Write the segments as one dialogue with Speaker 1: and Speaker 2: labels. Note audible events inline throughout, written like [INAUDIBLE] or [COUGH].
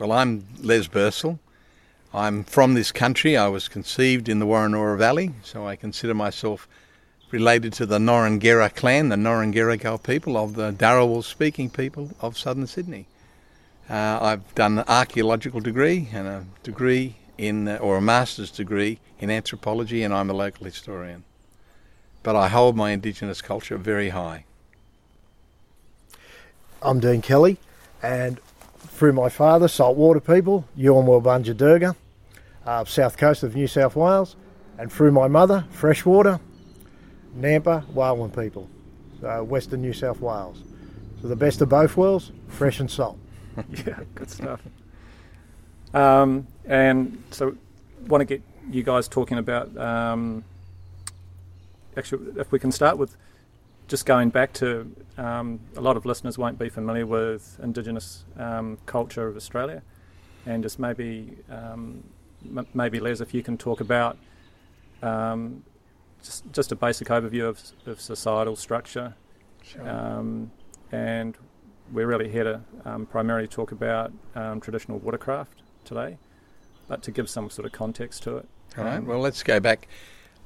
Speaker 1: Well, I'm Les Bursill. I'm from this country. I was conceived in the Woronora Valley, so I consider myself related to the Norangerra clan, the Norangerrigal people of the Dharawal speaking people of southern Sydney. Uh, I've done an archaeological degree and a degree in, uh, or a master's degree in anthropology, and I'm a local historian. But I hold my Indigenous culture very high.
Speaker 2: I'm Dean Kelly, and through my father, saltwater people, Yuin Durga, uh, south coast of New South Wales, and through my mother, freshwater, Nampa, Whalan people, so western New South Wales. So the best of both worlds, fresh and salt. [LAUGHS]
Speaker 3: yeah, good stuff. Um, and so, want to get you guys talking about. Um, actually, if we can start with just going back to um, a lot of listeners won't be familiar with Indigenous um, culture of Australia, and just maybe um, m- maybe Les, if you can talk about um, just just a basic overview of, of societal structure,
Speaker 1: Sure.
Speaker 3: um, and we're really here to um, primarily talk about um, traditional watercraft today, but to give some sort of context to it.
Speaker 1: All right. Well, let's go back.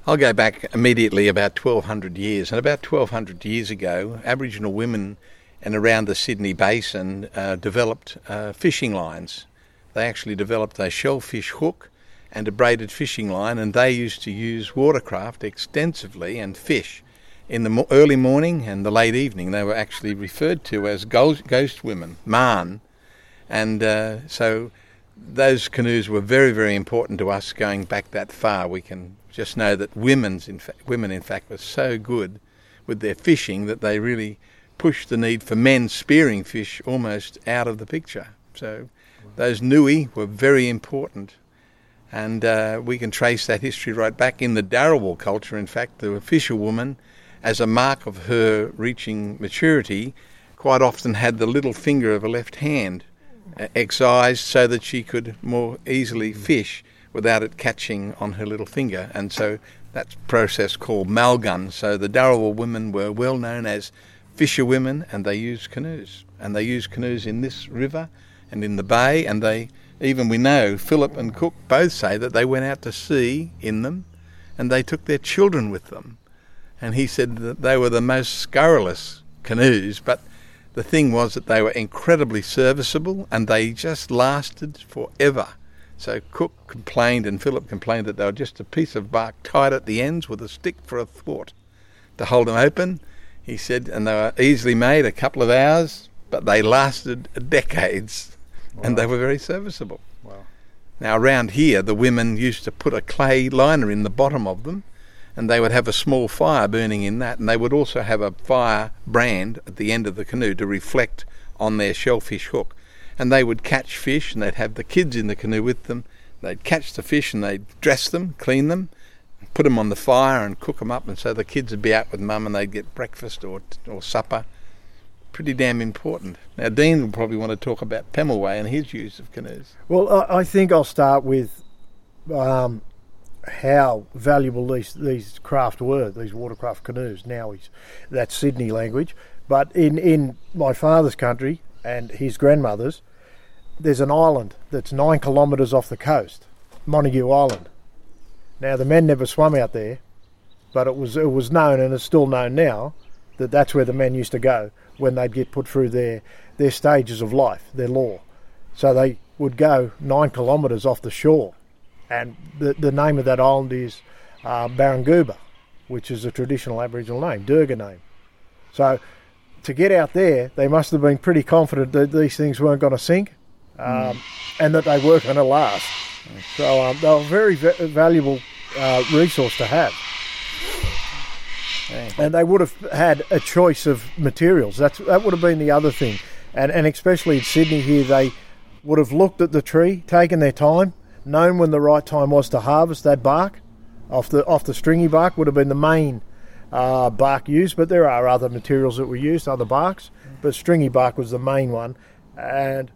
Speaker 1: I'll go back immediately about 1200 years. And about 1200 years ago, Aboriginal women and around the Sydney Basin uh, developed uh, fishing lines. They actually developed a shellfish hook and a braided fishing line, and they used to use watercraft extensively and fish. In the mo- early morning and the late evening, they were actually referred to as ghost, ghost women, man. And uh, so those canoes were very, very important to us going back that far. We can just know that women's in fact, women, in fact, were so good with their fishing that they really pushed the need for men spearing fish almost out of the picture. So those nuwi were very important. And uh, we can trace that history right back in the Dharawal culture. In fact, the fisherwoman, as a mark of her reaching maturity, quite often had the little finger of her left hand uh, excised so that she could more easily fish without it catching on her little finger. And so that's process called malgun. So the Dharawal women were well known as fisherwomen and they used canoes. And they used canoes in this river and in the bay and they even we know Phillip and Cook both say that they went out to sea in them and they took their children with them. And he said that they were the most scurrilous canoes, but the thing was that they were incredibly serviceable and they just lasted forever. So Cook complained and Phillip complained that they were just a piece of bark tied at the ends with a stick for a thwart to hold them open. He said, and they were easily made, a couple of hours, but they lasted decades and they were very serviceable.
Speaker 3: Wow.
Speaker 1: Now, around here, the women used to put a clay liner in the bottom of them, and they would have a small fire burning in that, and they would also have a fire brand at the end of the canoe to reflect on their shellfish hook. And they would catch fish, and they'd have the kids in the canoe with them. They'd catch the fish and they'd dress them, clean them, put them on the fire, and cook them up. And so the kids would be out with mum, and they'd get breakfast or or supper. Pretty damn important. Now, Dean will probably want to talk about Pemulwuy and his use of canoes.
Speaker 2: Well, I, think I'll start with um, how valuable these these craft were, these watercraft canoes. Now that's Sydney language, but in in my father's country and his grandmother's, there's an island that's nine kilometres off the coast, Montague Island. Now the men never swum out there, but it was it was known and it's still known now that that's where the men used to go when they'd get put through their their stages of life, their law. So they would go nine kilometres off the shore, and the the name of that island is uh, Barunguba, which is a traditional Aboriginal name, Durga name. So to get out there, they must have been pretty confident that these things weren't going to sink, um, and that they were going to last. So um, they were a very va- valuable uh, resource to have. And they would have had a choice of materials. That's that would have been the other thing, and and especially in Sydney here, they would have looked at the tree, taken their time, known when the right time was to harvest that bark off the off the stringy bark would have been the main uh, bark used, but there are other materials that were used, other barks, but stringy bark was the main one, and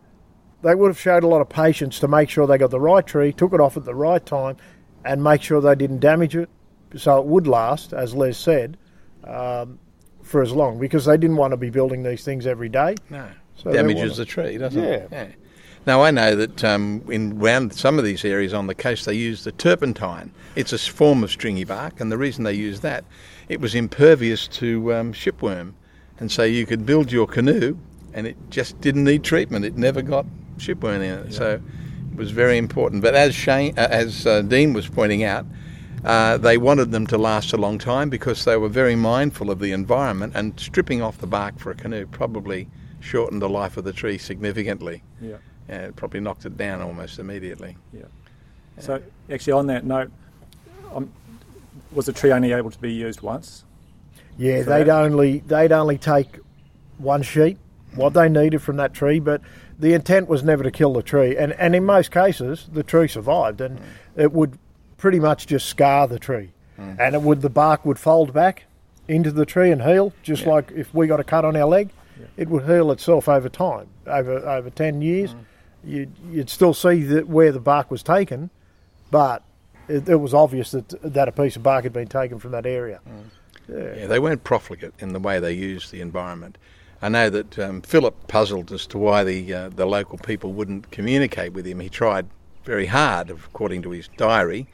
Speaker 2: they would have showed a lot of patience to make sure they got the right tree, took it off at the right time, and make sure they didn't damage it, so it would last, as Les said, um, for as long, because they didn't want to be building these things every day.
Speaker 1: No.
Speaker 2: So
Speaker 1: Damages the tree, doesn't
Speaker 2: Yeah.
Speaker 1: it? Yeah. Now I know that um, in around some of these areas on the coast they use the turpentine. It's a form of stringy bark, and the reason they use that, it was impervious to um, shipworm, and so you could build your canoe, and it just didn't need treatment. It never got shipworm in it, so it was very important. But as Shane, uh, as uh, Dean was pointing out. Uh, they wanted them to last a long time because they were very mindful of the environment, and stripping off the bark for a canoe probably shortened the life of the tree significantly.
Speaker 3: Yeah.
Speaker 1: Yeah, it probably knocked it down almost immediately. Yeah.
Speaker 3: So actually, on that note, um, was the tree only able to be used once?
Speaker 2: Yeah, they'd
Speaker 3: that?
Speaker 2: only they'd only take one sheet, what they needed from that tree, but the intent was never to kill the tree. And and in most cases, the tree survived, and it would pretty much just scar the tree, hmm. and it would the bark would fold back into the tree and heal, just
Speaker 1: Yeah.
Speaker 2: like if we got a cut on our leg,
Speaker 3: Yeah.
Speaker 2: it would heal itself over time, over over ten years. Hmm. You'd, you'd still see that where the bark was taken, but it, it was obvious that that a piece of bark had been taken from that area.
Speaker 1: Yeah, they weren't profligate in the way they used the environment. I know that um, Phillip puzzled as to why the uh, the local people wouldn't communicate with him. He tried very hard, according to his diary,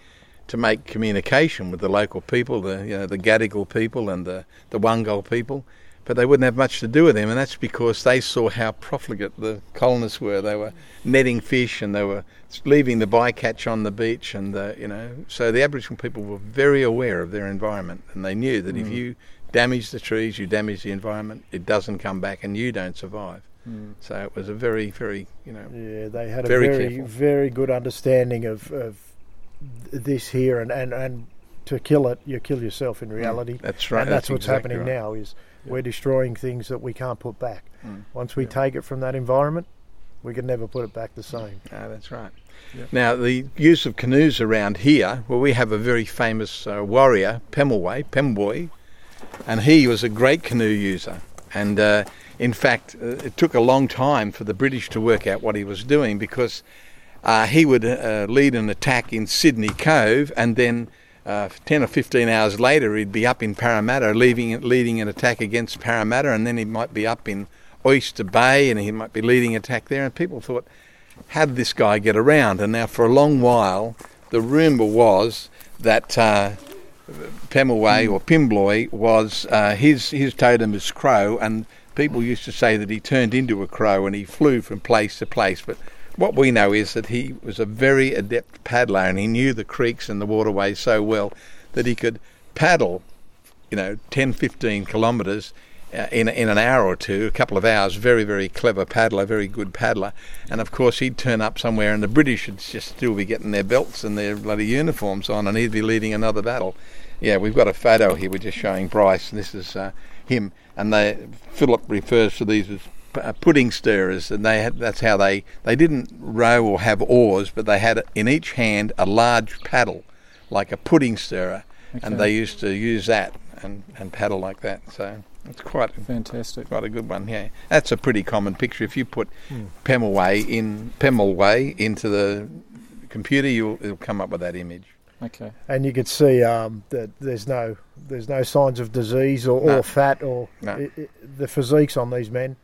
Speaker 1: to make communication with the local people, the you know the Gadigal people and the the Wangal people, but they wouldn't have much to do with them, and that's because they saw how profligate the colonists were. They were netting fish and they were leaving the bycatch on the beach, and uh, you know, so the Aboriginal people were very aware of their environment, and they knew that if mm. you damage the trees, you damage the environment, it doesn't come back, and you don't survive. Mm. So it was a very, very, you know,
Speaker 2: Yeah, they had a
Speaker 1: Very
Speaker 2: very,
Speaker 1: careful.
Speaker 2: very good understanding of, of this here, and, and, and to kill it, you kill yourself in reality. Mm.
Speaker 1: that's right.
Speaker 2: and that's, what's
Speaker 1: exactly
Speaker 2: happening
Speaker 1: right.
Speaker 2: now is we're destroying things that we can't put back.
Speaker 1: Mm.
Speaker 2: Once we
Speaker 3: Yeah.
Speaker 2: take it from that environment, we can never put it back the same.
Speaker 1: Ah, that's right.
Speaker 3: Yeah.
Speaker 1: Now, the use of canoes around here, well, we have a very famous uh, warrior, Pemulwuy, Pemboy, and he was a great canoe user. And uh, in fact, uh, it took a long time for the British to work out what he was doing because uh, he would uh, lead an attack in Sydney Cove and then uh, 10 or 15 hours later he'd be up in Parramatta leading, leading an attack against Parramatta and then he might be up in Oyster Bay and he might be leading attack there and people thought how did this guy get around? And now, for a long while, the rumour was that uh, Pemulwuy or Pimbloy was uh, his his totem is crow, and people used to say that he turned into a crow and he flew from place to place. But what we know is that he was a very adept paddler, and he knew the creeks and the waterways so well that he could paddle, you know, 10, 15 kilometres uh, in, in an hour or two, a couple of hours, very, very clever paddler, very good paddler. And of course, he'd turn up somewhere, and the British would just still be getting their belts and their bloody uniforms on, and he'd be leading another battle. Yeah, we've got a photo here. We're just showing Bryce, and this is uh, him. And they, Phillip refers to these as uh, pudding stirrers, and they had, that's how they they didn't row or have oars, but they had in each hand a large paddle, like a pudding stirrer, and they used to use that and, and paddle like that. So it's quite
Speaker 3: Fantastic.
Speaker 1: quite a good one. Yeah, that's a pretty common picture. If you put
Speaker 2: Hmm.
Speaker 1: Pemulwuy in Pemulwuy into the computer, you'll it'll come up with that image.
Speaker 3: Okay.
Speaker 2: And you could see um, that there's no there's no signs of disease or,
Speaker 1: No.
Speaker 2: or fat or
Speaker 1: No.
Speaker 2: i i the physiques on these men a-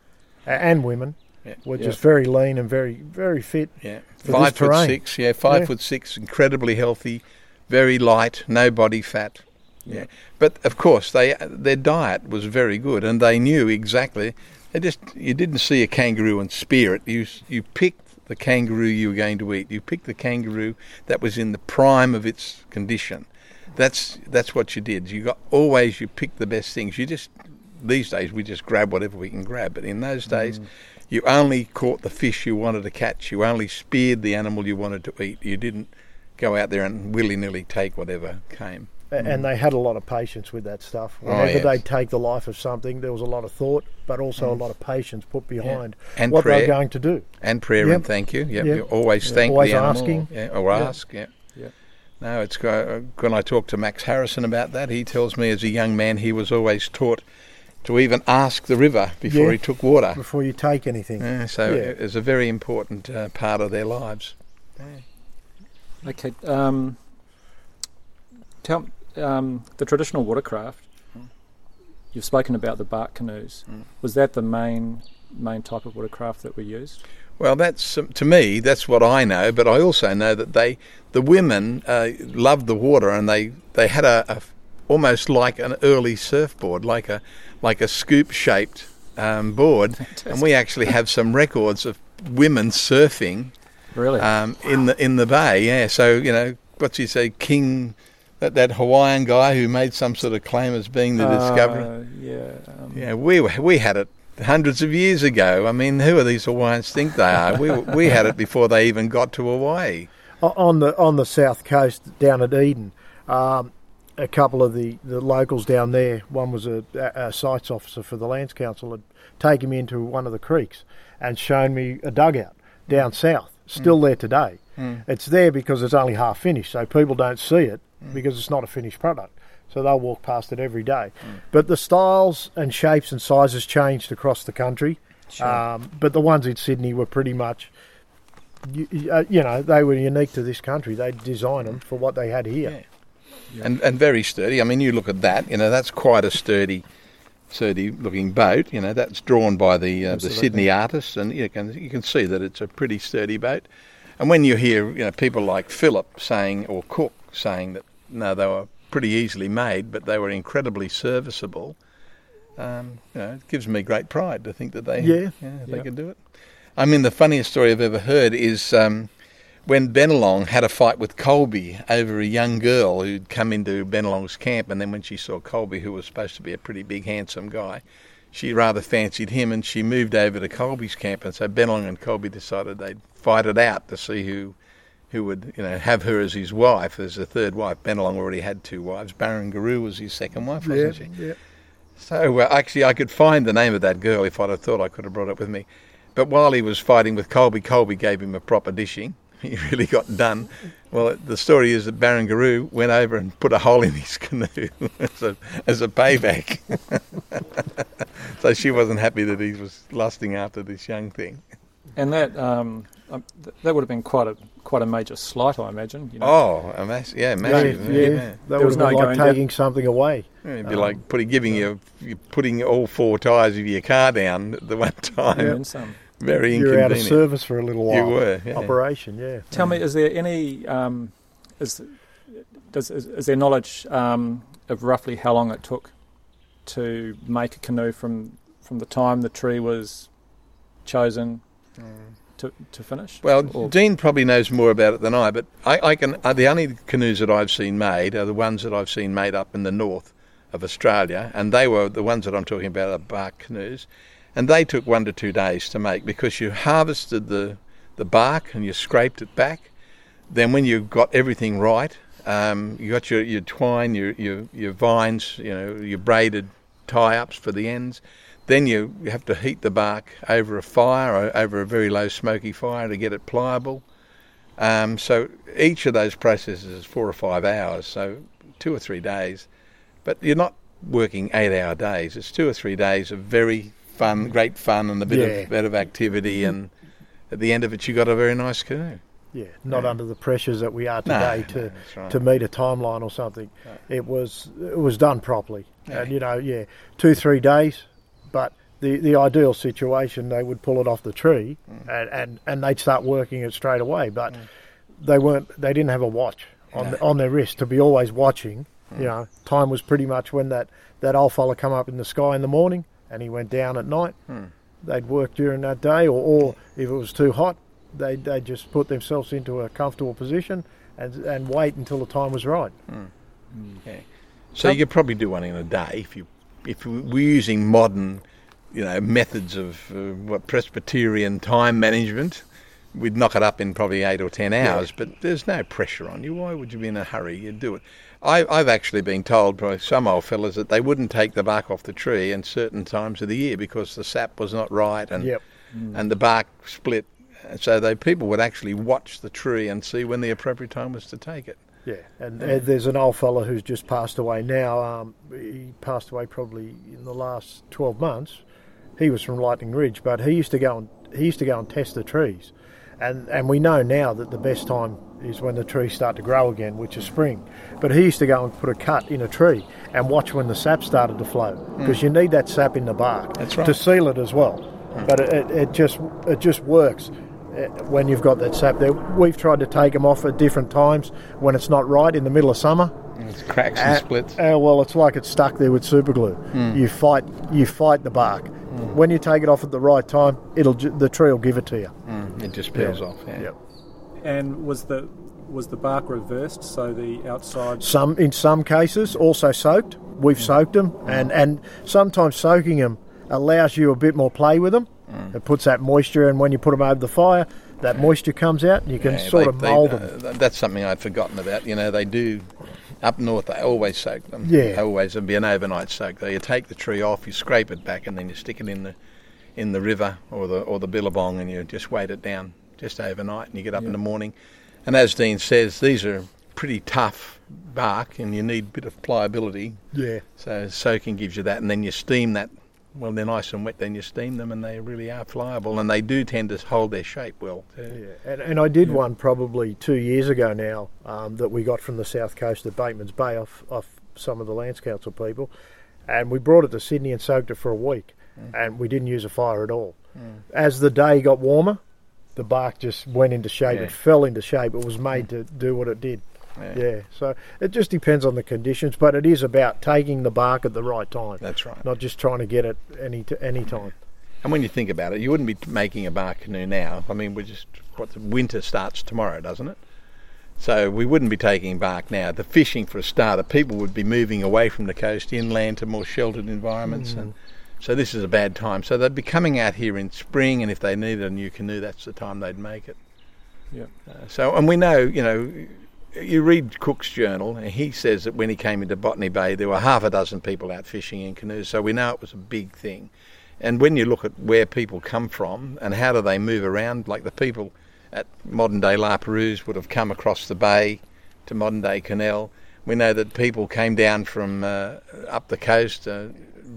Speaker 2: and women
Speaker 1: Yeah.
Speaker 2: were
Speaker 3: Yeah.
Speaker 2: just very lean and very very fit.
Speaker 1: Yeah, five foot
Speaker 2: terrain.
Speaker 1: six. Yeah, five
Speaker 2: Yeah.
Speaker 1: foot six, incredibly healthy, very light, no body fat. Yeah.
Speaker 3: Yeah.
Speaker 1: but of course they their diet was very good, and they knew exactly. They just you didn't see a kangaroo and spear it. You you picked the kangaroo you were going to eat. You picked the kangaroo that was in the prime of its condition. That's that's what you did. You got always you picked the best things. You just these days we just grab whatever we can grab, but in those mm. days you only caught the fish you wanted to catch. You only speared the animal you wanted to eat. You didn't go out there and willy nilly take whatever came.
Speaker 2: And mm. they had a lot of patience with that stuff.
Speaker 1: Oh,
Speaker 2: Whenever
Speaker 1: yes.
Speaker 2: they'd take the life of something, there was a lot of thought, but also a mm. lot of patience put behind
Speaker 1: And
Speaker 2: what they
Speaker 1: prayer.
Speaker 2: were going to do.
Speaker 1: And prayer
Speaker 2: Yep.
Speaker 1: and thank you. Yep.
Speaker 2: Yep.
Speaker 1: You always
Speaker 2: Yeah.
Speaker 1: thank
Speaker 2: Always
Speaker 1: the animal.
Speaker 2: asking.
Speaker 1: Yeah, or
Speaker 2: Yeah.
Speaker 1: ask. Yeah.
Speaker 3: Yep.
Speaker 1: No, it's go- when I talk to Max Harrison about that, he tells me as a young man he was always taught to even ask the river before
Speaker 2: Yeah.
Speaker 1: he took water.
Speaker 2: Before you take anything.
Speaker 1: Yeah, so
Speaker 2: Yeah.
Speaker 1: it was a very important uh, part of their lives.
Speaker 3: Okay. Um, tell um, the traditional watercraft.
Speaker 1: Mm.
Speaker 3: You've spoken about the bark canoes.
Speaker 1: Mm.
Speaker 3: Was that the main main type of watercraft that we used?
Speaker 1: Well, that's um, to me. That's what I know. But I also know that they, the women, uh, loved the water, and they they had a, a almost like an early surfboard, like a like a scoop shaped um, board, and we actually have some records of women surfing
Speaker 3: Really?
Speaker 1: um, in the in the bay. Yeah, so you know what's he say, King, that that Hawaiian guy who made some sort of claim as being the discoverer.
Speaker 3: Uh, yeah. Um,
Speaker 1: Yeah, we we had it hundreds of years ago. I mean, who are these Hawaiians think they are? We we had it before they even got to Hawaii.
Speaker 2: On the on the south coast down at Eden. Um, a couple of the, the locals down there, one was a, a sites officer for the Lands Council, had taken me into one of the creeks and shown me a dugout down mm. south, still mm. there today. Mm. It's there because it's only half finished, so people don't see it because it's not a finished product. So they'll walk past it every day. But the styles and shapes and sizes changed across the country. Um, but the ones in Sydney were pretty much you, uh, you know, they were unique to this country. They designed them for what they had here.
Speaker 1: And and very sturdy. I mean, you look at that. You know, that's quite a sturdy, sturdy looking boat. You know, that's drawn by the uh, the Sydney artists, and you can you can see that it's a pretty sturdy boat. And when you hear you know people like Phillip saying or Cook saying that no, they were pretty easily made, but they were incredibly serviceable. Um, you know, it gives me great pride to think that they
Speaker 2: Yeah.
Speaker 1: they
Speaker 3: Yeah.
Speaker 1: could do it. I mean, the funniest story I've ever heard is um, when Bennelong had a fight with Colby over a young girl who'd come into Bennelong's camp, and then when she saw Colby, who was supposed to be a pretty big, handsome guy, she rather fancied him, and she moved over to Colby's camp, and so Bennelong and Colby decided they'd fight it out to see who who would you know have her as his wife, as a third wife. Bennelong already had two wives. Baron was his second wife, wasn't she?
Speaker 2: yeah.
Speaker 1: So uh, actually, I could find the name of that girl if I'd have thought I could have brought it with me. But while he was fighting with Colby, Colby gave him a proper dishing. [LAUGHS] He really got done. Well, the story is that Barangaroo went over and put a hole in his [LAUGHS] canoe as a, as a payback. [LAUGHS] so she wasn't happy that he was lusting after this young thing.
Speaker 3: And that um, um, that would have been quite a quite a major slight, I imagine. You know?
Speaker 1: Oh, a mass- yeah,
Speaker 2: Yeah,
Speaker 1: massive.
Speaker 2: yeah.
Speaker 1: yeah.
Speaker 2: That
Speaker 3: There was no
Speaker 2: like
Speaker 3: going down.
Speaker 2: taking something away.
Speaker 1: Yeah, It'd be like putting, giving you, you putting all four tyres of your car down at the one time.
Speaker 3: Yeah. And some.
Speaker 1: Very
Speaker 2: You're out of service for a little while.
Speaker 1: You were, yeah.
Speaker 2: Operation, yeah.
Speaker 3: Tell me, is there any um, is does is, is there knowledge um, of roughly how long it took to make a canoe from from the time the tree was chosen to to finish?
Speaker 1: Well,
Speaker 3: Or-
Speaker 1: Dean probably knows more about it than I, but I, I can. Uh, the only canoes that I've seen made are the ones that I've seen made up in the north of Australia, and they were the ones that I'm talking about are bark canoes, and they took one to two days to make because you harvested the the bark and you scraped it back. Then when you got everything right, um, you got your, your twine, your, your your vines, you know, your braided tie-ups for the ends. Then you, you have to heat the bark over a fire, over a very low smoky fire to get it pliable. Um, so each of those processes is four or five hours, so two or three days. But you're not working eight-hour days. It's two or three days of very fun, great fun, and a bit
Speaker 2: Yeah.
Speaker 1: of bit of activity. And at the end of it, you got a very nice canoe.
Speaker 2: Yeah, not
Speaker 1: Yeah.
Speaker 2: under the pressures that we are today
Speaker 1: no,
Speaker 2: to
Speaker 1: that's right.
Speaker 2: to meet a timeline or something. It was it was done properly,
Speaker 1: Yeah.
Speaker 2: and you know, yeah, two three days. But the the ideal situation, they would pull it off the tree,
Speaker 1: Mm.
Speaker 2: and, and and they'd start working it straight away. But they weren't. They didn't have a watch on
Speaker 1: No.
Speaker 2: on their wrist to be always watching. You know, time was pretty much when that that old fella come up in the sky in the morning, and he went down at night. Hmm. They'd work during that day, or, or if it was too hot, they they just put themselves into a comfortable position and and wait until the time was right. Hmm. Hmm.
Speaker 1: Yeah. So you could probably do one in a day if you if we we're using modern, you know, methods of uh, what Presbyterian time management. We'd knock it up in probably eight or ten hours, but there's no pressure on you. Why would you be in a hurry? You'd do it. I, I've actually been told by some old fellas that they wouldn't take the bark off the tree in certain times of the year because the sap was not right and
Speaker 2: Yep.
Speaker 1: and the bark split. So they people would actually watch the tree and see when the appropriate time was to take it.
Speaker 2: Yeah, and uh, there's an old fella who's just passed away now. Um, he passed away probably in the last 12 months. He was from Lightning Ridge, but he used to go and he used to go and test the trees, and and we know now that the best time is when the trees start to grow again, which is spring. But he used to go and put a cut in a tree and watch when the sap started to flow because you need that sap in the bark
Speaker 1: That's right.
Speaker 2: to seal it as well. But it, it, just it just works uh, when you've got that sap there. We've tried to take them off at different times when it's not right in the middle of summer.
Speaker 1: It's cracks and
Speaker 2: Uh,
Speaker 1: splits.
Speaker 2: Uh, well, it's like it's stuck there with super glue. You fight, you fight the bark. When you take it off at the right time, it'll the tree will give it to you.
Speaker 1: Mm, it just peels off. Yeah.
Speaker 2: Yep.
Speaker 3: And was the was the bark reversed so the outside?
Speaker 2: Some in some cases also soaked. We've mm. soaked them, mm. and and sometimes soaking them allows you a bit more play with them. Mm. It puts that moisture, and when you put them over the fire, that moisture comes out, and you can
Speaker 1: Yeah,
Speaker 2: sort
Speaker 1: they-
Speaker 2: of mould them.
Speaker 1: uh, that's something I'd forgotten about. You know, they do up north. They always soak them.
Speaker 2: Yeah.
Speaker 1: They always it'd be an overnight soak. So you take the tree off, you scrape it back, and then you stick it in the in the river or the or the billabong, and you just weight it down just overnight, and you get up in the morning. And as Dean says, these are pretty tough bark, and you need a bit of pliability.
Speaker 2: Yeah,
Speaker 1: So soaking gives you that, and then you steam that. Well, they're nice and wet. Then you steam them, and they really are pliable, and they do tend to hold their shape well. too.
Speaker 2: yeah. And, and I did one probably two years ago now um, that we got from the south coast of Bateman's Bay off off some of the Lands Council people, and we brought it to Sydney and soaked it for a week, and we didn't use a fire at all. As the day got warmer, the bark just went into shape.
Speaker 1: Yeah.
Speaker 2: It fell into shape. It was made to do what it did. Yeah. So it just depends on the conditions, but it is about taking the bark at the right time,
Speaker 1: That's right.
Speaker 2: not just trying to get it any t- any time.
Speaker 1: And when you think about it, you wouldn't be making a bark canoe now. I mean, we're just what the winter starts tomorrow, doesn't it? So we wouldn't be taking bark now. The fishing, for a starter, people would be moving away from the coast inland to more sheltered environments, hmm. and so this is a bad time. So they'd be coming out here in spring, and if they needed a new canoe, that's the time they'd make it.
Speaker 3: Yeah.
Speaker 1: Uh, so, and we know, you know, you read Cook's journal, and he says that when he came into Botany Bay, there were half a dozen people out fishing in canoes. So we know it was a big thing. And when you look at where people come from and how do they move around, like the people at modern day La Perouse would have come across the bay to modern day Kurnell. We know that people came down from uh, up the coast, uh,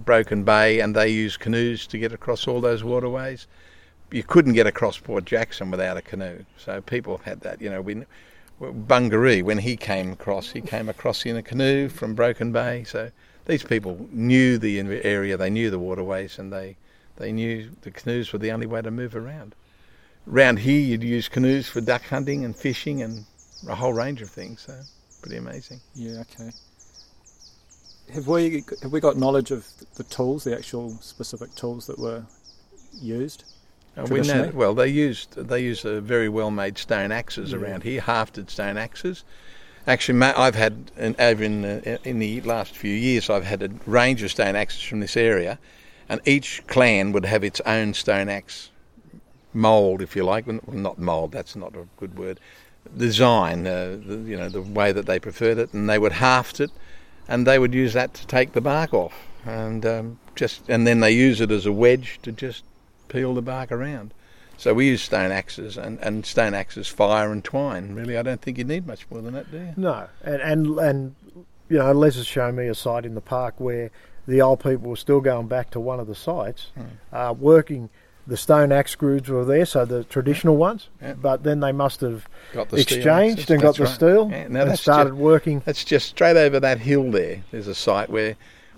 Speaker 1: Broken Bay, and they used canoes to get across all those waterways. You couldn't get across Port Jackson without a canoe, so people had that. You know, we, Bungaree, when he came across, he came across in a canoe from Broken Bay. So these people knew the area, they knew the waterways, and they they knew the canoes were the only way to move around. Around here, you'd use canoes for duck hunting and fishing and a whole range of things. So pretty amazing.
Speaker 3: Yeah. Okay. Have we have we got knowledge of the tools, the actual specific tools that were used?
Speaker 1: Uh, we know, well, they used they used a very well made stone axes
Speaker 2: Yeah.
Speaker 1: around here, hafted stone axes. Actually, I've had an, over in uh, in the last few years, I've had a range of stone axes from this area, and each clan would have its own stone axe mould, if you like. Well, not mould, that's not a good word. Design, uh, the, you know, the way that they preferred it, and they would haft it, and they would use that to take the bark off, and um, just and then they use it as a wedge to just peel the bark around. So we use stone axes, and, and stone axes fire and twine. Really, I don't think you need much more than that, do you?
Speaker 2: No, and and and you know, Les has shown me a site in the park where the old people were still going back to one of the sites, uh, working. The stone axe screws were there, so the traditional ones.
Speaker 1: Yeah.
Speaker 2: But then they must have
Speaker 1: Got the steel
Speaker 2: exchanged and got the
Speaker 1: right.
Speaker 2: steel
Speaker 1: Yeah, no,
Speaker 2: and started
Speaker 1: ju-
Speaker 2: working.
Speaker 1: That's just straight over that hill there. There's a site where,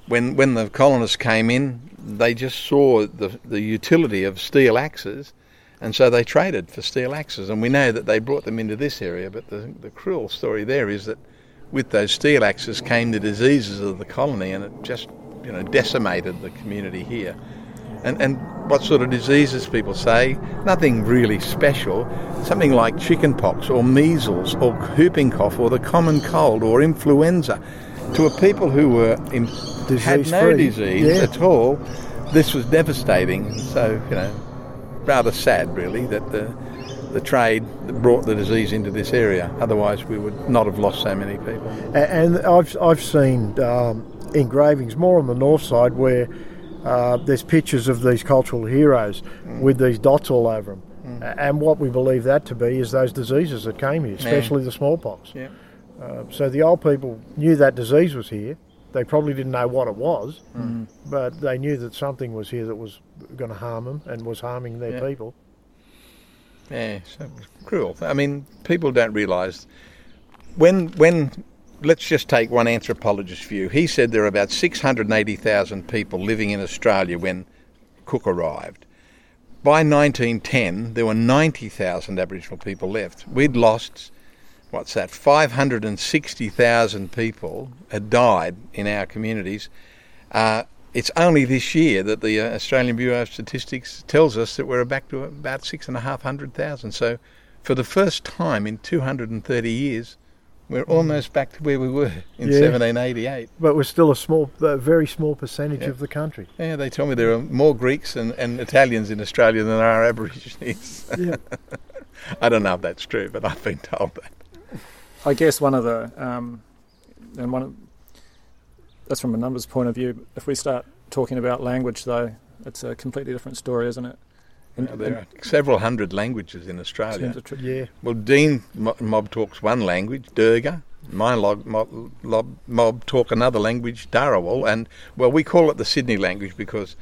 Speaker 1: when when the colonists came in, they just saw the the utility of steel axes, and so they traded for steel axes. And we know that they brought them into this area. But the the cruel story there is that with those steel axes came the diseases of the colony, and it just you know decimated the community here. And, and what sort of diseases people say? Nothing really special. Something like chickenpox or measles or whooping cough or the common cold or influenza. To a people who were in, had no
Speaker 2: Disease-free.
Speaker 1: disease
Speaker 2: Yeah.
Speaker 1: at all, this was devastating. So, you know, rather sad really that the, the trade brought the disease into this area. Otherwise, we would not have lost so many people.
Speaker 2: And I've I've seen um, engravings more on the north side where uh, there's pictures of these cultural heroes
Speaker 1: Mm.
Speaker 2: with these dots all over them. And what we believe that to be is those diseases that came here, especially the smallpox.
Speaker 1: Yeah.
Speaker 2: Uh, so the old people knew that disease was here. They probably didn't know what it was,
Speaker 1: Mm.
Speaker 2: but they knew that something was here that was going to harm them and was harming their
Speaker 1: Yeah.
Speaker 2: people.
Speaker 1: Yeah, so it was cruel. I mean, people don't realise when when let's just take one anthropologist's view. He said there are about six hundred and eighty thousand people living in Australia when Cook arrived. by 1910, there were 90,000 Aboriginal people left. We'd lost, what's that, 560,000 people had died in our communities. Uh, it's only this year that the uh, Australian Bureau of Statistics tells us that we're back to about six and a half hundred thousand. So, for the first time in 230 years, we're almost back to where we were in
Speaker 2: Yeah.
Speaker 1: 1788.
Speaker 2: But we're still a small, a very small percentage
Speaker 1: Yeah.
Speaker 2: of the country.
Speaker 1: Yeah, they tell me there are more Greeks and, and Italians in Australia than there are Aborigines.
Speaker 2: Yeah. [LAUGHS]
Speaker 1: I don't know if that's true, but I've been told that.
Speaker 3: I guess one of the um, and one of, that's from a numbers point of view. If we start talking about language, though, it's a completely different story, isn't it?
Speaker 1: Uh, there are several hundred languages in Australia.
Speaker 3: tr-
Speaker 2: Yeah.
Speaker 1: Well, Dean mo- mob talks one language, Durga. My log, mob, lob, mob talk another language, Dharawal, and well, we call it the Sydney language because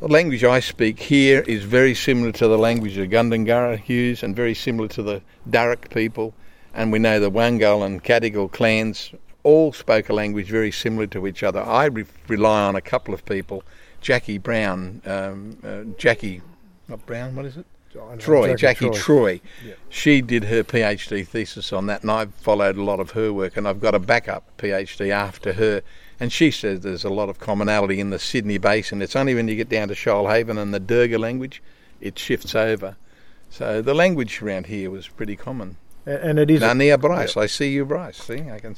Speaker 1: the language I speak here is very similar to the language the Gundungurra use, and very similar to the Daruk people. And we know the Wangal and Cadigal clans all spoke a language very similar to each other. I re- rely on a couple of people, Jackie Brown, um, uh, Jackie, not Brown, what is it?
Speaker 2: Know
Speaker 1: Troy,
Speaker 2: exactly
Speaker 1: Jackie Troy.
Speaker 2: Yeah.
Speaker 1: She did her PhD thesis on that, and I've followed a lot of her work, and I've got a backup PhD after her. And she says there's a lot of commonality in the Sydney Basin. It's only when you get down to Shoalhaven and the Durga language, it shifts over. So the language around here was pretty common.
Speaker 2: And it is, a,
Speaker 1: Nania Bryce, I see you, Bryce. See, I can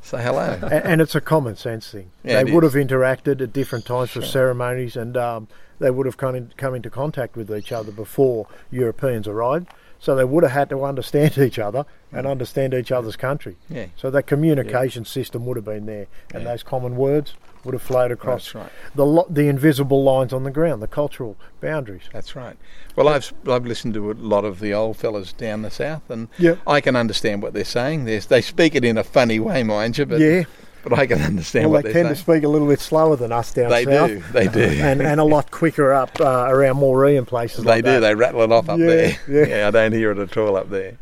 Speaker 1: say hello.
Speaker 2: a- and it's a common sense thing.
Speaker 1: Yeah,
Speaker 2: they would
Speaker 1: is.
Speaker 2: have interacted at different times for ceremonies, and um, they would have come, in, come into contact with each other before Europeans arrived. So they would have had to understand [LAUGHS] each other and
Speaker 1: Mm.
Speaker 2: understand each other's country.
Speaker 1: yeah,
Speaker 2: So that communication system would have been there, and
Speaker 1: Yeah.
Speaker 2: those common words would have flowed across
Speaker 1: right.
Speaker 2: the lo- the invisible lines on the ground, the cultural boundaries.
Speaker 1: That's right. Well, I've I've listened to a lot of the old fellas down the south, and
Speaker 2: Yeah.
Speaker 1: I can understand what they're saying. There's, they speak it in a funny way, mind you, but
Speaker 2: yeah,
Speaker 1: but I can understand
Speaker 2: well,
Speaker 1: what
Speaker 2: they
Speaker 1: they're
Speaker 2: tend to speak a little bit slower than us down
Speaker 1: They
Speaker 2: south.
Speaker 1: do, they do.
Speaker 2: and, and a lot quicker up uh, around Moree and places
Speaker 1: They
Speaker 2: like
Speaker 1: do.
Speaker 2: that.
Speaker 1: They rattle it off up
Speaker 2: Yeah,
Speaker 1: there.
Speaker 2: yeah.
Speaker 1: I don't hear it at all up there.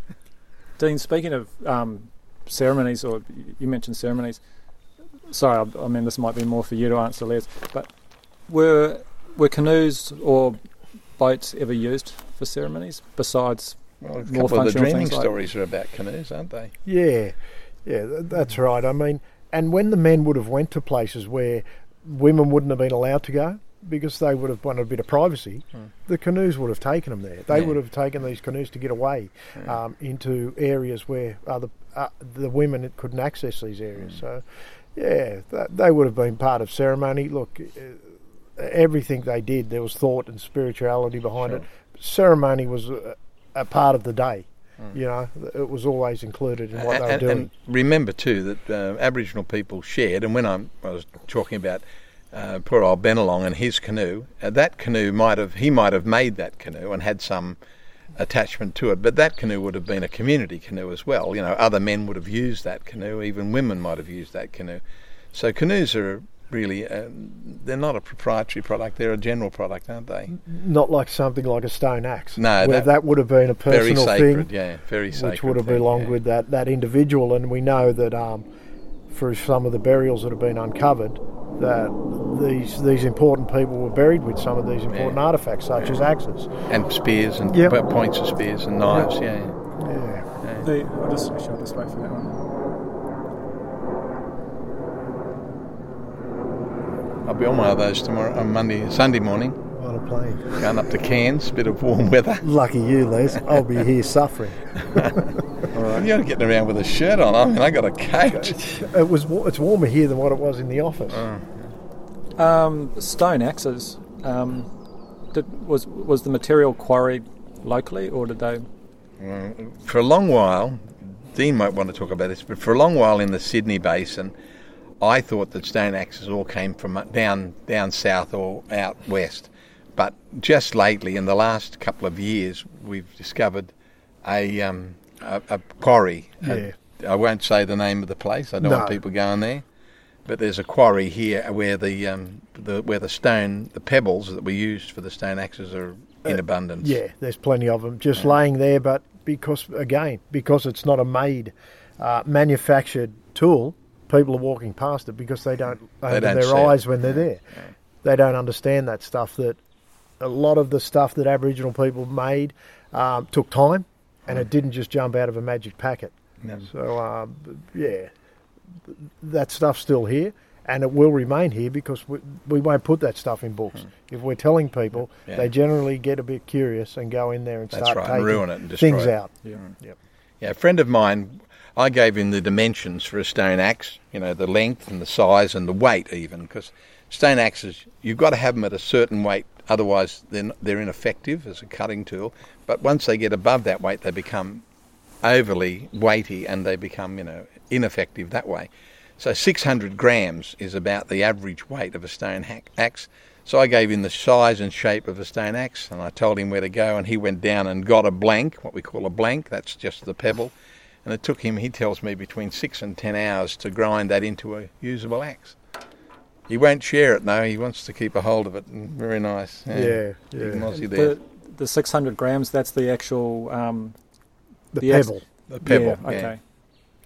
Speaker 3: Dean, speaking of um, ceremonies, or you mentioned ceremonies. Sorry, I, I mean this might be more for you to answer, Les. But were were canoes or boats ever used for ceremonies besides?
Speaker 1: Well, a
Speaker 3: More
Speaker 1: couple of the dreaming
Speaker 3: things like-
Speaker 1: stories are about canoes, aren't they?
Speaker 2: Yeah, yeah, that's right. I mean, and when the men would have went to places where women wouldn't have been allowed to go because they would have wanted a bit of privacy,
Speaker 1: Mm.
Speaker 2: the canoes would have taken them there. They
Speaker 1: Yeah.
Speaker 2: would have taken these canoes to get away um, into areas where other uh, the women couldn't access these areas.
Speaker 1: Mm.
Speaker 2: So, yeah, that, they would have been part of ceremony. Look. Uh, Everything they did, there was thought and spirituality behind
Speaker 1: Sure.
Speaker 2: it. Ceremony was a, a part of the day.
Speaker 1: Mm.
Speaker 2: You know, it was always included in what
Speaker 1: and,
Speaker 2: they were doing.
Speaker 1: and remember too that uh, Aboriginal people shared, and when I'm, I was talking about uh, poor old Bennelong and his canoe, uh, that canoe might have he might have made that canoe and had some attachment to it, but that canoe would have been a community canoe as well. You know, other men would have used that canoe, even women might have used that canoe. So canoes are really uh, they're not a proprietary product; they're a general product, aren't they?
Speaker 2: Not like something like a stone axe.
Speaker 1: No,
Speaker 2: where
Speaker 1: that-
Speaker 2: that, would have been a
Speaker 1: Very
Speaker 2: personal
Speaker 1: sacred,
Speaker 2: thing,
Speaker 1: yeah, very sacred.
Speaker 2: which would have
Speaker 1: thing,
Speaker 2: belonged
Speaker 1: yeah.
Speaker 2: with that, that individual. And we know that um, for some of the burials that have been uncovered, that these these important people were buried with some of these important
Speaker 1: Yeah.
Speaker 2: artifacts, such as axes.
Speaker 1: and spears and
Speaker 2: Yep.
Speaker 1: points of spears and knives. Yeah.
Speaker 2: Yeah.
Speaker 1: yeah.
Speaker 3: The, I'll just actually I'll just wait for that one.
Speaker 1: I'll be on one of those tomorrow on Monday, Sunday morning,
Speaker 2: On a plane.
Speaker 1: going up to Cairns, bit of warm weather.
Speaker 2: Lucky you, Les. I'll be here suffering. [LAUGHS]
Speaker 1: You're getting around with a shirt on. I mean, I got a coat. [LAUGHS]
Speaker 2: It was. It's warmer here than what it was in the office.
Speaker 3: Um, stone axes. Um, did, was was the material quarried locally, or did they?
Speaker 1: For a long while, Dean might want to talk about this, but for a long while in the Sydney Basin, I thought that stone axes all came from down down south or out west. But just lately, in the last couple of years, we've discovered a um, a, a quarry. A- I won't say the name of the place. I don't want people going there. But there's a quarry here where the um, the where the stone, the pebbles that we used for the stone axes are in abundance.
Speaker 2: Yeah, there's plenty of them just laying there, but because again, because it's not a made, uh, manufactured tool, people are walking past it because they don't open
Speaker 1: don't
Speaker 2: their
Speaker 1: see it.
Speaker 2: eyes when they're there.
Speaker 1: Yeah.
Speaker 2: They don't understand that stuff that a lot of the stuff that Aboriginal people made um, took time, and it didn't just jump out of a magic packet.
Speaker 1: No.
Speaker 2: So um, yeah, that stuff's still here, and it will remain here because we, we won't put that stuff in books. If we're telling people,
Speaker 1: Yeah.
Speaker 2: they generally get a bit curious and go in there and
Speaker 1: That's
Speaker 2: start
Speaker 1: right, and ruin it and destroy
Speaker 2: things
Speaker 1: it.
Speaker 2: out.
Speaker 3: Yeah.
Speaker 1: Yeah, a friend of mine, I gave him the dimensions for a stone axe, you know, the length and the size and the weight even, because stone axes, you've got to have them at a certain weight, otherwise they're, they're ineffective as a cutting tool. But once they get above that weight, they become overly weighty and they become, you know, ineffective that way. So 600 grams is about the average weight of a stone axe. So I gave him the size and shape of a stone axe, and I told him where to go, and he went down and got a blank, what we call a blank. That's just the pebble, and it took him, he tells me, between six and ten hours to grind that into a usable axe. He won't share it, no. He wants to keep a hold of it. And very nice.
Speaker 2: Yeah, yeah.
Speaker 1: Big Mozzie there.
Speaker 3: The, the 600 grams, that's the actual. Um,
Speaker 2: The
Speaker 3: The ex-
Speaker 2: pebble.
Speaker 1: The pebble.
Speaker 3: Yeah,
Speaker 1: yeah,
Speaker 3: okay.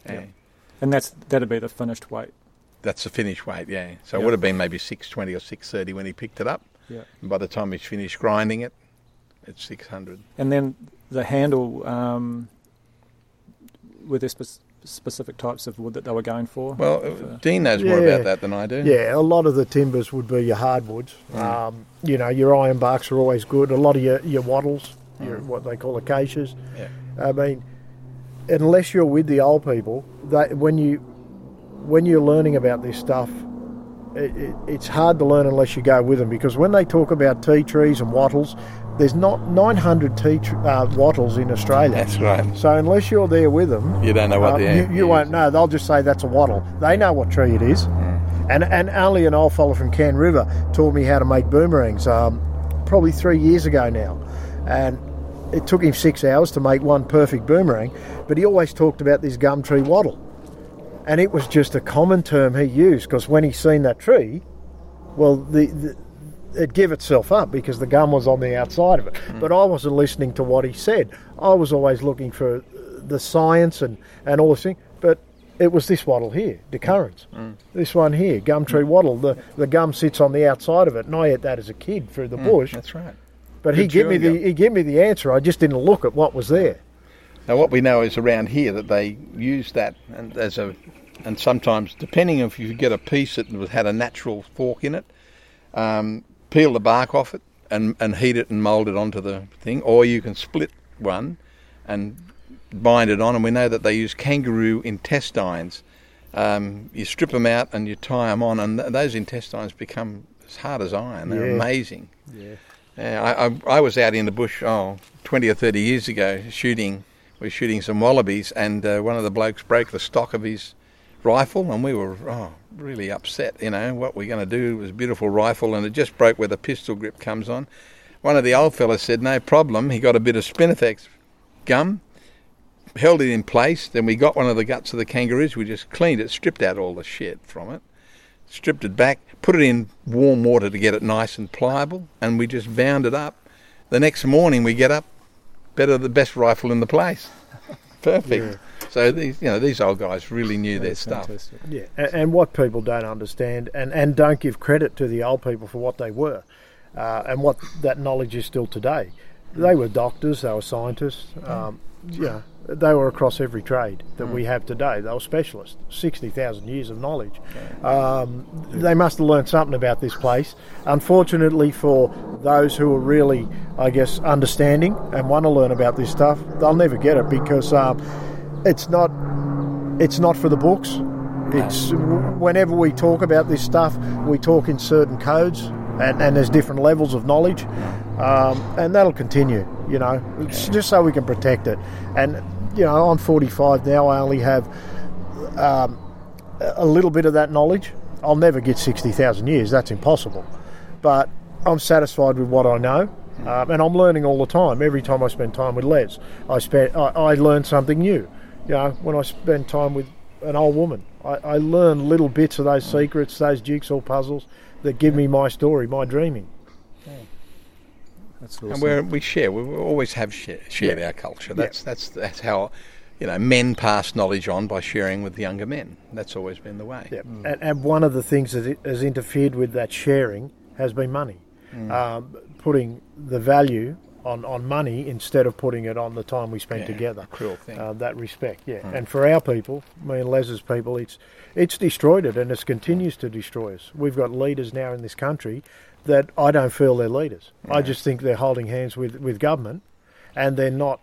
Speaker 1: yeah.
Speaker 3: Yeah. And that's that'd be the finished weight.
Speaker 1: That's the finished weight, yeah. So it would have been maybe six twenty or six thirty when he picked it up.
Speaker 3: Yeah.
Speaker 1: And by the time he's finished grinding it, it's six hundred.
Speaker 3: And then the handle, um, were there spe- specific types of wood that they were going for?
Speaker 1: Well,
Speaker 3: Uh,
Speaker 1: Dean knows more
Speaker 2: Yeah.
Speaker 1: about that than I do.
Speaker 2: Yeah, a lot of the timbers would be your hardwoods. Um, you know, your iron barks are always good. A lot of your, your wattles, your, what they call acacias.
Speaker 1: Yeah.
Speaker 2: I mean, unless you're with the old people, they, when you when you're learning about this stuff, it, it, it's hard to learn unless you go with them because when they talk about tea trees and wattles, there's not 900 tea tr- uh, wattles in Australia.
Speaker 1: That's right.
Speaker 2: So unless you're there with them,
Speaker 1: You don't know what
Speaker 2: uh,
Speaker 1: the
Speaker 2: you, you won't know. They'll just say that's a wattle. They know what tree it is. And and only an old fella from Cann River taught me how to make boomerangs. Um, probably three years ago now, and it took him six hours to make one perfect boomerang. But he always talked about this gum tree wattle, and it was just a common term he used because when he seen that tree, well, the, the it give itself up because the gum was on the outside of it. Mm. But I wasn't listening to what he said. I was always looking for the science and, and all this thing. But it was this wattle here, decurrens. Mm. Mm. This one here, gum tree wattle. The the gum sits on the outside of it, and I ate that as a kid through the bush.
Speaker 1: That's right.
Speaker 2: But he gave me the
Speaker 1: gum.
Speaker 2: he gave me the answer. I just didn't look at what was there.
Speaker 1: Now, what we know is around here that they use that as a, and sometimes depending if you get a piece that had a natural fork in it, um, peel the bark off it and and heat it and mould it onto the thing, or you can split one and bind it on. And we know that they use kangaroo intestines. Um, you strip them out and you tie them on, and th- those intestines become as hard as iron. They're
Speaker 2: Yeah.
Speaker 1: amazing.
Speaker 2: Yeah.
Speaker 1: Yeah, I, I, I was out in the bush, oh, 20 or 30 years ago, shooting, we were shooting some wallabies, and uh, one of the blokes broke the stock of his rifle, and we were, oh, really upset, you know, what we're going to do. It was a beautiful rifle, and it just broke where the pistol grip comes on. One of the old fellas said, no problem. He got a bit of Spinifex gum, held it in place, then we got one of the guts of the kangaroos, we just cleaned it, stripped out all the shit from it, stripped it back, put it in warm water to get it nice and pliable, and we just bound it up. The next morning we get up, better the best rifle in the place. [LAUGHS] Perfect. So these, you know, these old guys really knew their
Speaker 3: that's
Speaker 1: stuff.
Speaker 3: fantastic.
Speaker 2: Yeah, and, and what people don't understand and, and don't give credit to the old people for what they were uh, and what that knowledge is still today. They were doctors, they were scientists, um, yeah, they were across every trade that we have today. They were specialists, 60,000 years of knowledge. Um, they must have learned something about this place. Unfortunately, for those who are really, I guess, understanding and want to learn about this stuff, they'll never get it because um, it's not it's not for the books. It's whenever we talk about this stuff, we talk in certain codes, and, and there's different levels of knowledge, um, and that'll continue. You know, it's just so we can protect it. And you know, I'm 45 now. I only have um, a little bit of that knowledge. I'll never get 60,000 years. That's impossible. But I'm satisfied with what I know. Um, and I'm learning all the time. Every time I spend time with Les, I spend I, I learn something new. You know, when I spend time with an old woman, I, I learn little bits of those secrets, those jigsaw puzzles that give me my story, my dreaming.
Speaker 3: That's awesome.
Speaker 1: And we're, we share. We we always have share, shared our culture. That's that's that's how, you know, men pass knowledge on by sharing with younger men. That's always been the way.
Speaker 2: Yeah. And, and one of the things that has interfered with that sharing has been money. um, putting the value on, on money instead of putting it on the time we spent
Speaker 1: Yeah,
Speaker 2: together.
Speaker 1: cruel thing.
Speaker 2: Uh, that respect, yeah. And for our people, me and Les's people, it's it's destroyed it and it continues to destroy us. We've got leaders now in this country that I don't feel they're leaders. I just think they're holding hands with, with government and they're not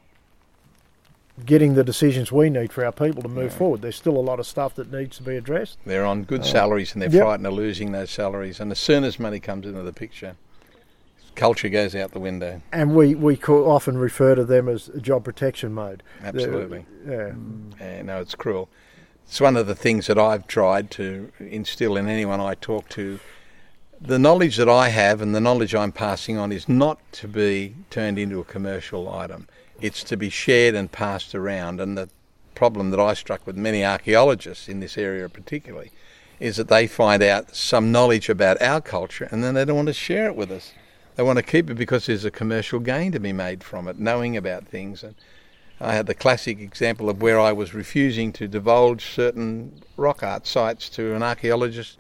Speaker 2: getting the decisions we need for our people to move forward. There's still a lot of stuff that needs to be addressed.
Speaker 1: They're on good salaries and they're
Speaker 2: Yep.
Speaker 1: frightened of losing those salaries. And as soon as money comes into the picture, culture goes out the window.
Speaker 2: And we, we co- often refer to them as job protection mode.
Speaker 1: Absolutely.
Speaker 2: Yeah. Mm.
Speaker 1: Yeah, no, it's cruel. It's one of the things that I've tried to instill in anyone I talk to. The knowledge that I have and the knowledge I'm passing on is not to be turned into a commercial item. It's to be shared and passed around. And the problem that I struck with many archaeologists in this area particularly is that they find out some knowledge about our culture and then they don't want to share it with us. They want to keep it because there's a commercial gain to be made from it, knowing about things. And I had the classic example of where I was refusing to divulge certain rock art sites to an archaeologist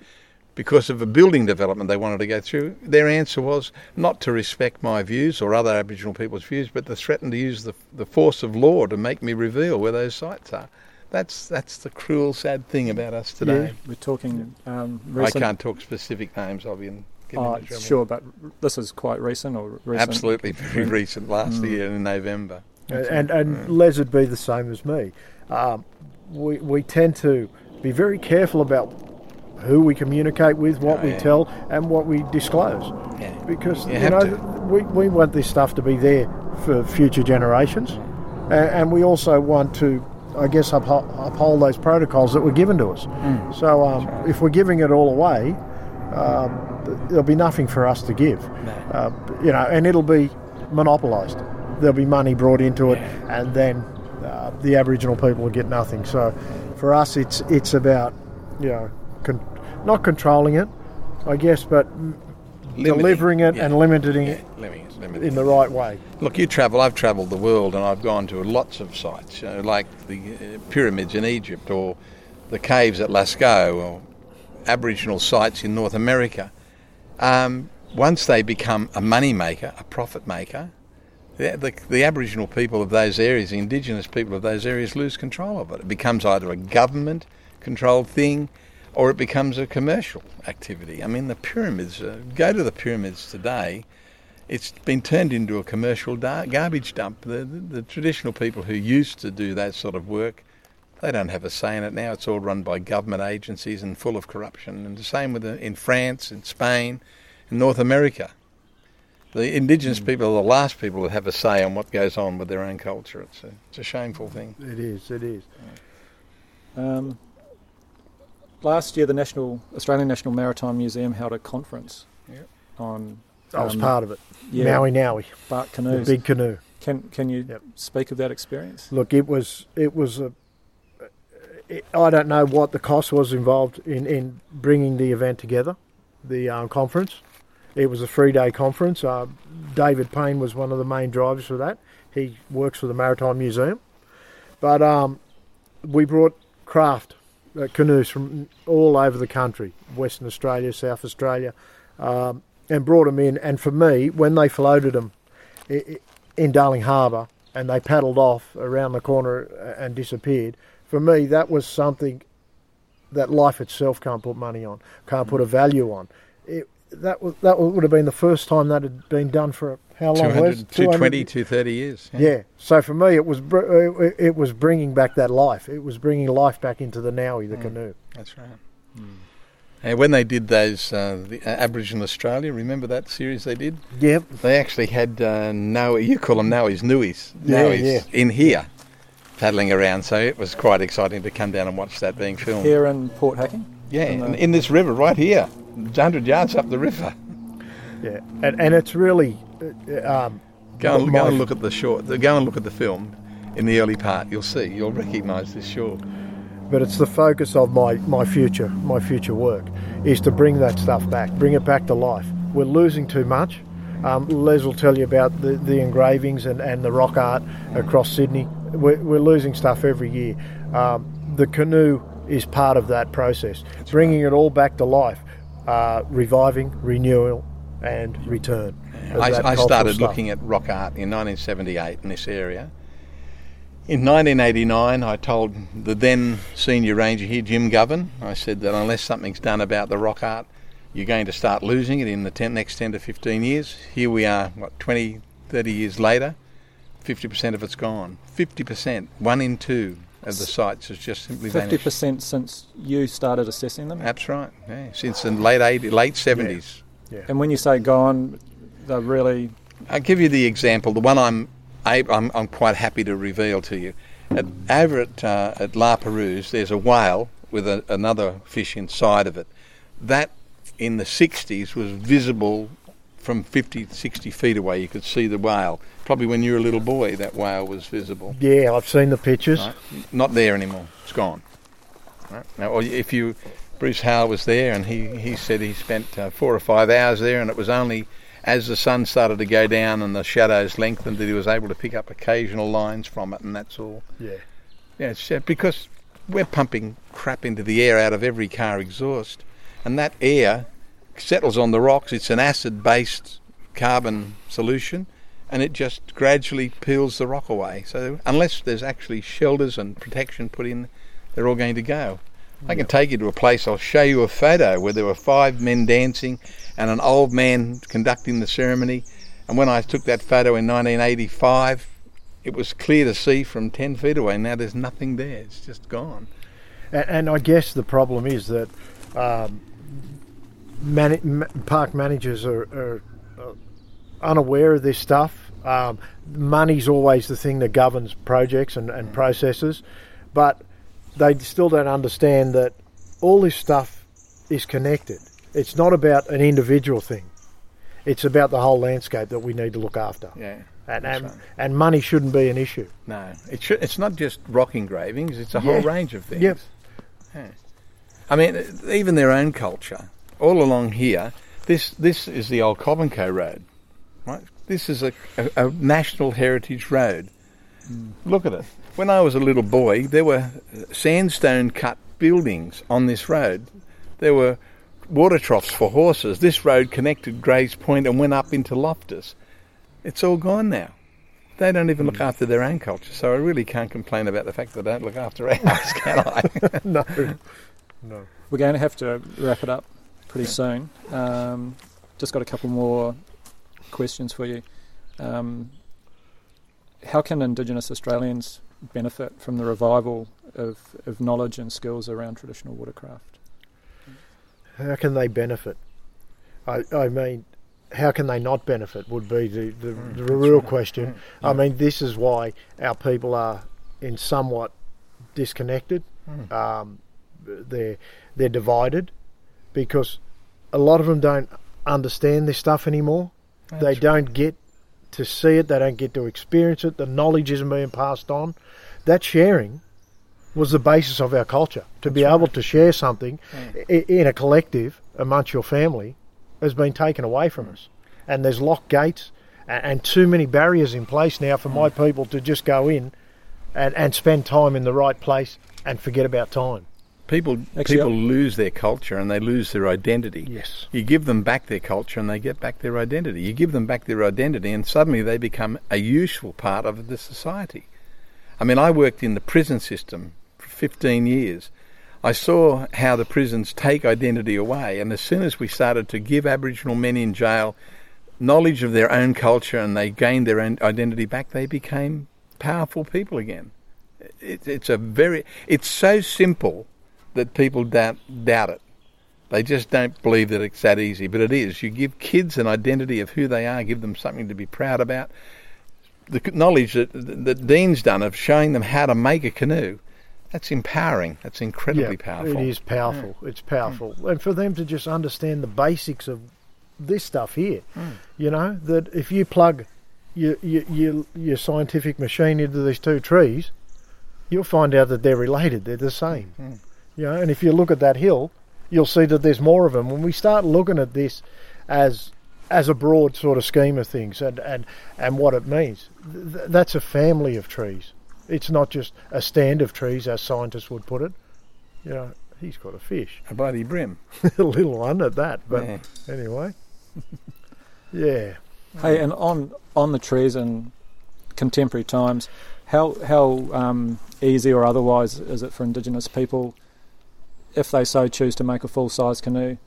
Speaker 1: because of a building development they wanted to go through. Their answer was not to respect my views or other Aboriginal people's views, but to threaten to use the, the force of law to make me reveal where those sites are. That's that's the cruel, sad thing about us today.
Speaker 3: We're talking um,
Speaker 1: I can't talk specific names of you. And
Speaker 3: Oh, sure, but this is quite recent or recent.
Speaker 1: Absolutely, very recent. Last year in November.
Speaker 2: and and Les would be the same as me. Um, we we tend to be very careful about who we communicate with, what
Speaker 1: Oh,
Speaker 2: we
Speaker 1: yeah.
Speaker 2: tell, and what we disclose,
Speaker 1: Yeah.
Speaker 2: because
Speaker 1: You
Speaker 2: you, know
Speaker 1: to.
Speaker 2: we we want this stuff to be there for future generations, and, and we also want to. I guess uphold, uphold those protocols that were given to us.
Speaker 1: Mm.
Speaker 2: So um, if we're giving it all away, um, th- there'll be nothing for us to give. Uh, you know, and it'll be monopolised. There'll be money brought into it, and then uh, the Aboriginal people will get nothing. So, for us, it's it's about you know con- not controlling it, I guess, but
Speaker 1: Limiting,
Speaker 2: delivering it
Speaker 1: yeah.
Speaker 2: and limiting
Speaker 1: Yeah,
Speaker 2: it
Speaker 1: limiting
Speaker 2: in the right way.
Speaker 1: Look, you travel. I've travelled the world, and I've gone to lots of sites, you know, like the uh, pyramids in Egypt, or the caves at Lascaux, or Aboriginal sites in North America. Um, once they become a money maker, a profit maker, the, the, the Aboriginal people of those areas, the Indigenous people of those areas, lose control of it. It becomes either a government-controlled thing, or it becomes a commercial activity. I mean, the pyramids. Uh, go to the pyramids today it's been turned into a commercial garbage dump. The, the, the traditional people who used to do that sort of work, they don't have a say in it now. It's all run by government agencies and full of corruption. And the same with the, in France, in Spain, in North America. The indigenous people are the last people that have a say on what goes on with their own culture. It's a, it's a shameful thing.
Speaker 2: It is. It is.
Speaker 3: Um, last year, the National Australian National Maritime Museum held a conference
Speaker 1: Yep.
Speaker 3: on
Speaker 2: I was
Speaker 3: um,
Speaker 2: part of it.
Speaker 3: yeah,
Speaker 2: Maui Naui,
Speaker 3: bark canoes.
Speaker 2: the big canoe.
Speaker 3: Can can you
Speaker 2: Yep.
Speaker 3: speak of that experience?
Speaker 2: Look, it was it was a. I don't know what the cost was involved in, in bringing the event together, the um, conference. It was a three day conference. Uh, David Payne was one of the main drivers for that. He works for the Maritime Museum, but um, we brought craft uh, canoes from all over the country, Western Australia, South Australia, um, and brought them in. And for me, when they floated them in Darling Harbour and they paddled off around the corner uh, and disappeared, for me that was something that life itself can't put money on, can't put a value on. It, that was, that would have been the first time that had been done for how long?
Speaker 1: 200,
Speaker 2: Les?
Speaker 1: 220, 230 years.
Speaker 2: Yeah. So for me, it was it- was bringing back that life. It was bringing life back into the Nowi, the canoe.
Speaker 1: That's right. And when they did those, uh, the Aboriginal Australia, remember that series they did?
Speaker 2: Yep.
Speaker 1: They actually had uh, you call them Nowis, Nuwis,
Speaker 2: Yeah,
Speaker 1: Nowis
Speaker 2: yeah.
Speaker 1: in here, paddling around. So it was quite exciting to come down and watch that being filmed.
Speaker 3: Here in Port Hacking.
Speaker 1: Yeah,
Speaker 3: In the-
Speaker 1: in, this river right here, 100 yards up the river.
Speaker 2: Yeah. And, and it's really uh, um,
Speaker 1: Go and, go and look at the shore. Go and look at the film in the early part. You'll see. You'll recognise this shore.
Speaker 2: but it's the focus of my, my future, my future work, is to bring that stuff back, bring it back to life. We're losing too much. Um, Les will tell you about the, the engravings and, and the rock art across Sydney. We're, we're losing stuff every year. Um, the canoe is part of that process, bringing it all back to life, uh, reviving, renewal, and return.
Speaker 1: I, I started
Speaker 2: stuff.
Speaker 1: looking at rock art in 1978 in this area. In 1989, I told the then senior ranger here, Jim Govan, I said that unless something's done about the rock art, you're going to start losing it in the 10, next 10 to 15 years. Here we are, what, 20, 30 years later, 50% of it's gone. 50%, one in two of the sites has just simply
Speaker 3: Fifty
Speaker 1: vanished.
Speaker 3: percent since you started assessing them.
Speaker 1: That's right, yeah, since the late 80, late 70s. Yeah.
Speaker 3: And when you say gone, they're really
Speaker 1: I'll give you the example. The one I'm I'm, I'm quite happy to reveal to you. At, over at uh, at La Perouse, there's a whale with a, another fish inside of it. That in the 60s was visible from 50, 60 feet away. You could see the whale. Probably when you were a little boy, that whale was visible.
Speaker 2: Yeah, I've seen the pictures.
Speaker 1: Right? Not there anymore. It's gone. Right? Now, if you, Bruce Howell was there, and he, he said he spent uh, four or five hours there, and it was only as the sun started to go down and the shadows lengthened that he was able to pick up occasional lines from it, and that's all.
Speaker 2: Yeah.
Speaker 1: Yeah, it's, uh, because we're pumping crap into the air out of every car exhaust, and that air settles on the rocks. It's an acid-based carbon solution, and it just gradually peels the rock away. So unless there's actually shelters and protection put in, they're all going to go. I can take you to a place. I'll show you a photo where there were five men dancing and an old man conducting the ceremony. And when I took that photo in 1985, it was clear to see from 10 feet away. Now there's nothing there. It's just gone.
Speaker 2: And, and I guess the problem is that um, mani- ma- park managers are, are unaware of this stuff. Um, money's always the thing that governs projects and, and processes, but they still don't understand that all this stuff is connected. It's not about an individual thing. It's about the whole landscape that we need to look after.
Speaker 1: Yeah.
Speaker 2: And, and,
Speaker 1: right.
Speaker 2: and money shouldn't be an issue.
Speaker 1: No, it should, it's not just rock engravings. It's a whole range of things.
Speaker 2: Yep.
Speaker 1: Yeah. I mean, even their own culture. All along here, this this is the old Cobbenco Road, right? This is a, a, a national heritage road. Look at it. When I was a little boy, there were sandstone cut buildings on this road. There were water troughs for horses. This road connected Grays Point and went up into Loftus. It's all gone now. They don't even look after their own culture, so I really can't complain about the fact that they don't look after ours, can I? [LAUGHS]
Speaker 2: no. No.
Speaker 3: We're going to have to wrap it up pretty soon. Um, just got a couple more questions for you. Um, how can Indigenous Australians benefit from the revival of, of knowledge and skills around traditional watercraft?
Speaker 2: How can they benefit? I, I mean, how can they not benefit would be the, the, the real question. I mean, this is why our people are in somewhat disconnected. Um, they're they're divided because a lot of them don't understand this stuff anymore. They don't get to see it. They don't get to experience it. The knowledge isn't being passed on. That sharing was the basis of our culture. To be able to share something i- in a collective amongst your family has been taken away from us. And there's locked gates and, and too many barriers in place now for my mm. people to just go in and, and spend time in the right place and forget about time.
Speaker 1: People
Speaker 3: Actually,
Speaker 1: people lose their culture and they lose their identity.
Speaker 2: Yes.
Speaker 1: You give them back their culture and they get back their identity. You give them back their identity and suddenly they become a useful part of the society. I mean, I worked in the prison system for 15 years. I saw how the prisons take identity away, and as soon as we started to give Aboriginal men in jail knowledge of their own culture and they gained their own identity back, they became powerful people again. It, it's a very, it's so simple that people doubt, doubt it. They just don't believe that it's that easy, but it is. You give kids an identity of who they are, give them something to be proud about. The knowledge that, that Dean's done of showing them how to make a canoe, that's empowering. That's incredibly powerful.
Speaker 2: It is powerful. It's powerful. Mm. And for them to just understand the basics of this stuff here, mm. you know, that if you plug your, your, your, your scientific machine into these two trees, you'll find out that they're related. They're the same. Mm. You know, and if you look at that hill, you'll see that there's more of them. When we start looking at this as as a broad sort of scheme of things and, and, and what it means, th- that's a family of trees. It's not just a stand of trees, as scientists would put it. You know, he's got a fish,
Speaker 1: A bloody brim. [LAUGHS]
Speaker 2: a little one at that. But
Speaker 1: Yeah.
Speaker 2: anyway, [LAUGHS] Yeah.
Speaker 3: Hey, and on on the trees in contemporary times, how how um, easy or otherwise is it for Indigenous people, if they so choose to make a full size canoe,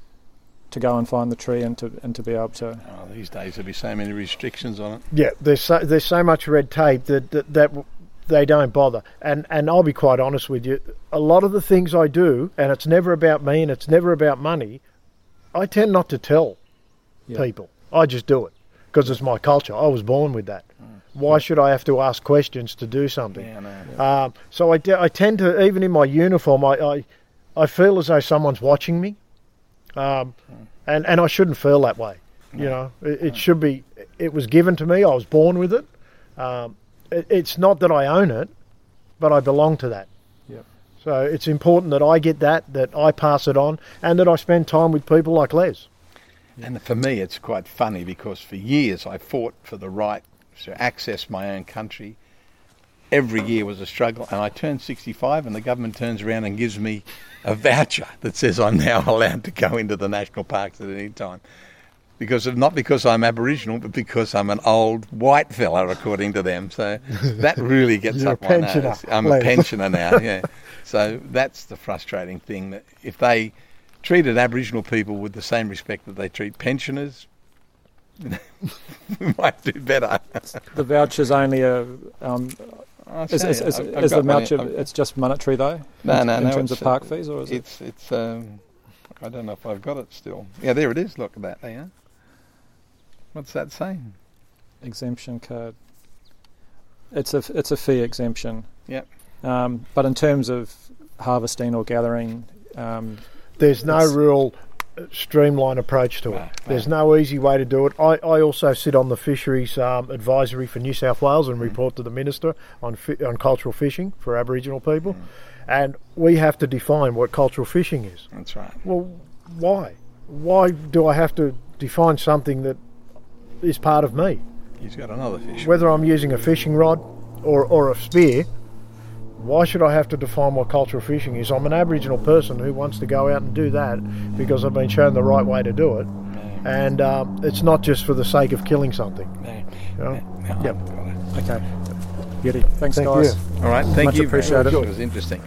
Speaker 3: to go and find the tree and to and to be able to?
Speaker 1: Oh, these days there'll be so many restrictions on it.
Speaker 2: Yeah, there's so, there's so much red tape that, that that they don't bother. And and I'll be quite honest with you, a lot of the things I do, and it's never about me and it's never about money. I tend not to tell
Speaker 3: Yeah.
Speaker 2: people. I just do it because it's my culture. I was born with that. Why should I have to ask questions to do something?
Speaker 1: Yeah, no.
Speaker 2: Um, so I, de- I tend to, even in my uniform, I, I, I feel as though someone's watching me, um, and and I shouldn't feel that way. You know, it, it should be. It was given to me. I was born with it. Um, it. It's not that I own it, but I belong to that.
Speaker 3: Yep.
Speaker 2: So it's important that I get that, that I pass it on, and that I spend time with people like Les.
Speaker 1: And for me, it's quite funny because for years I fought for the right to access my own country. Every year was a struggle, and I turned 65, and the government turns around and gives me a voucher that says I'm now [LAUGHS] allowed to go into the national parks at any time. Because of, not because I'm Aboriginal, but because I'm an old white fella, according to them. So [LAUGHS] that really gets
Speaker 2: You're
Speaker 1: up
Speaker 2: a
Speaker 1: my nose. I'm a pensioner now, [LAUGHS] yeah. So that's the frustrating thing that if they treated Aboriginal people with the same respect that they treat pensioners, we might do better.
Speaker 3: The voucher's only a um,
Speaker 1: I'll
Speaker 3: is, is, is,
Speaker 1: I've- I've
Speaker 3: is the
Speaker 1: got
Speaker 3: voucher
Speaker 1: here.
Speaker 3: it's just monetary though?
Speaker 1: No,
Speaker 3: in,
Speaker 1: no,
Speaker 3: in
Speaker 1: no,
Speaker 3: terms of park fees, or is it?
Speaker 1: It's it's. Um, I don't know if I've got it still. Yeah, there it is. Look at that. There. What's that saying?
Speaker 3: exemption card. It's a it's a fee exemption.
Speaker 1: Yep.
Speaker 3: Um, but in terms of harvesting or gathering, um,
Speaker 2: There's no
Speaker 3: It's-
Speaker 2: real streamlined approach to it.
Speaker 1: No,
Speaker 2: There's
Speaker 1: no.
Speaker 2: easy way to do it. I, I also sit on the fisheries um, advisory for New South Wales and report to the minister on fi- on cultural fishing for Aboriginal people,
Speaker 1: Mm.
Speaker 2: and we have to define what cultural fishing is.
Speaker 1: That's right.
Speaker 2: Well, why? Why do I have to define something that is part of me?
Speaker 1: He's got another fish.
Speaker 2: Whether I'm using a fishing rod or, or a spear, why should I have to define what cultural fishing is? I'm an Aboriginal person who wants to go out and do that because I've been shown the right way to do it.
Speaker 1: No,
Speaker 2: And um, it's not just for the sake of killing something.
Speaker 1: no,
Speaker 2: You know?
Speaker 1: no,
Speaker 2: Yep.
Speaker 1: I've got it.
Speaker 3: okay, beauty. Thanks,
Speaker 2: Thank
Speaker 3: guys.
Speaker 2: you.
Speaker 1: All right. Thank
Speaker 3: Much
Speaker 1: you.
Speaker 3: Appreciate
Speaker 1: it. It was interesting.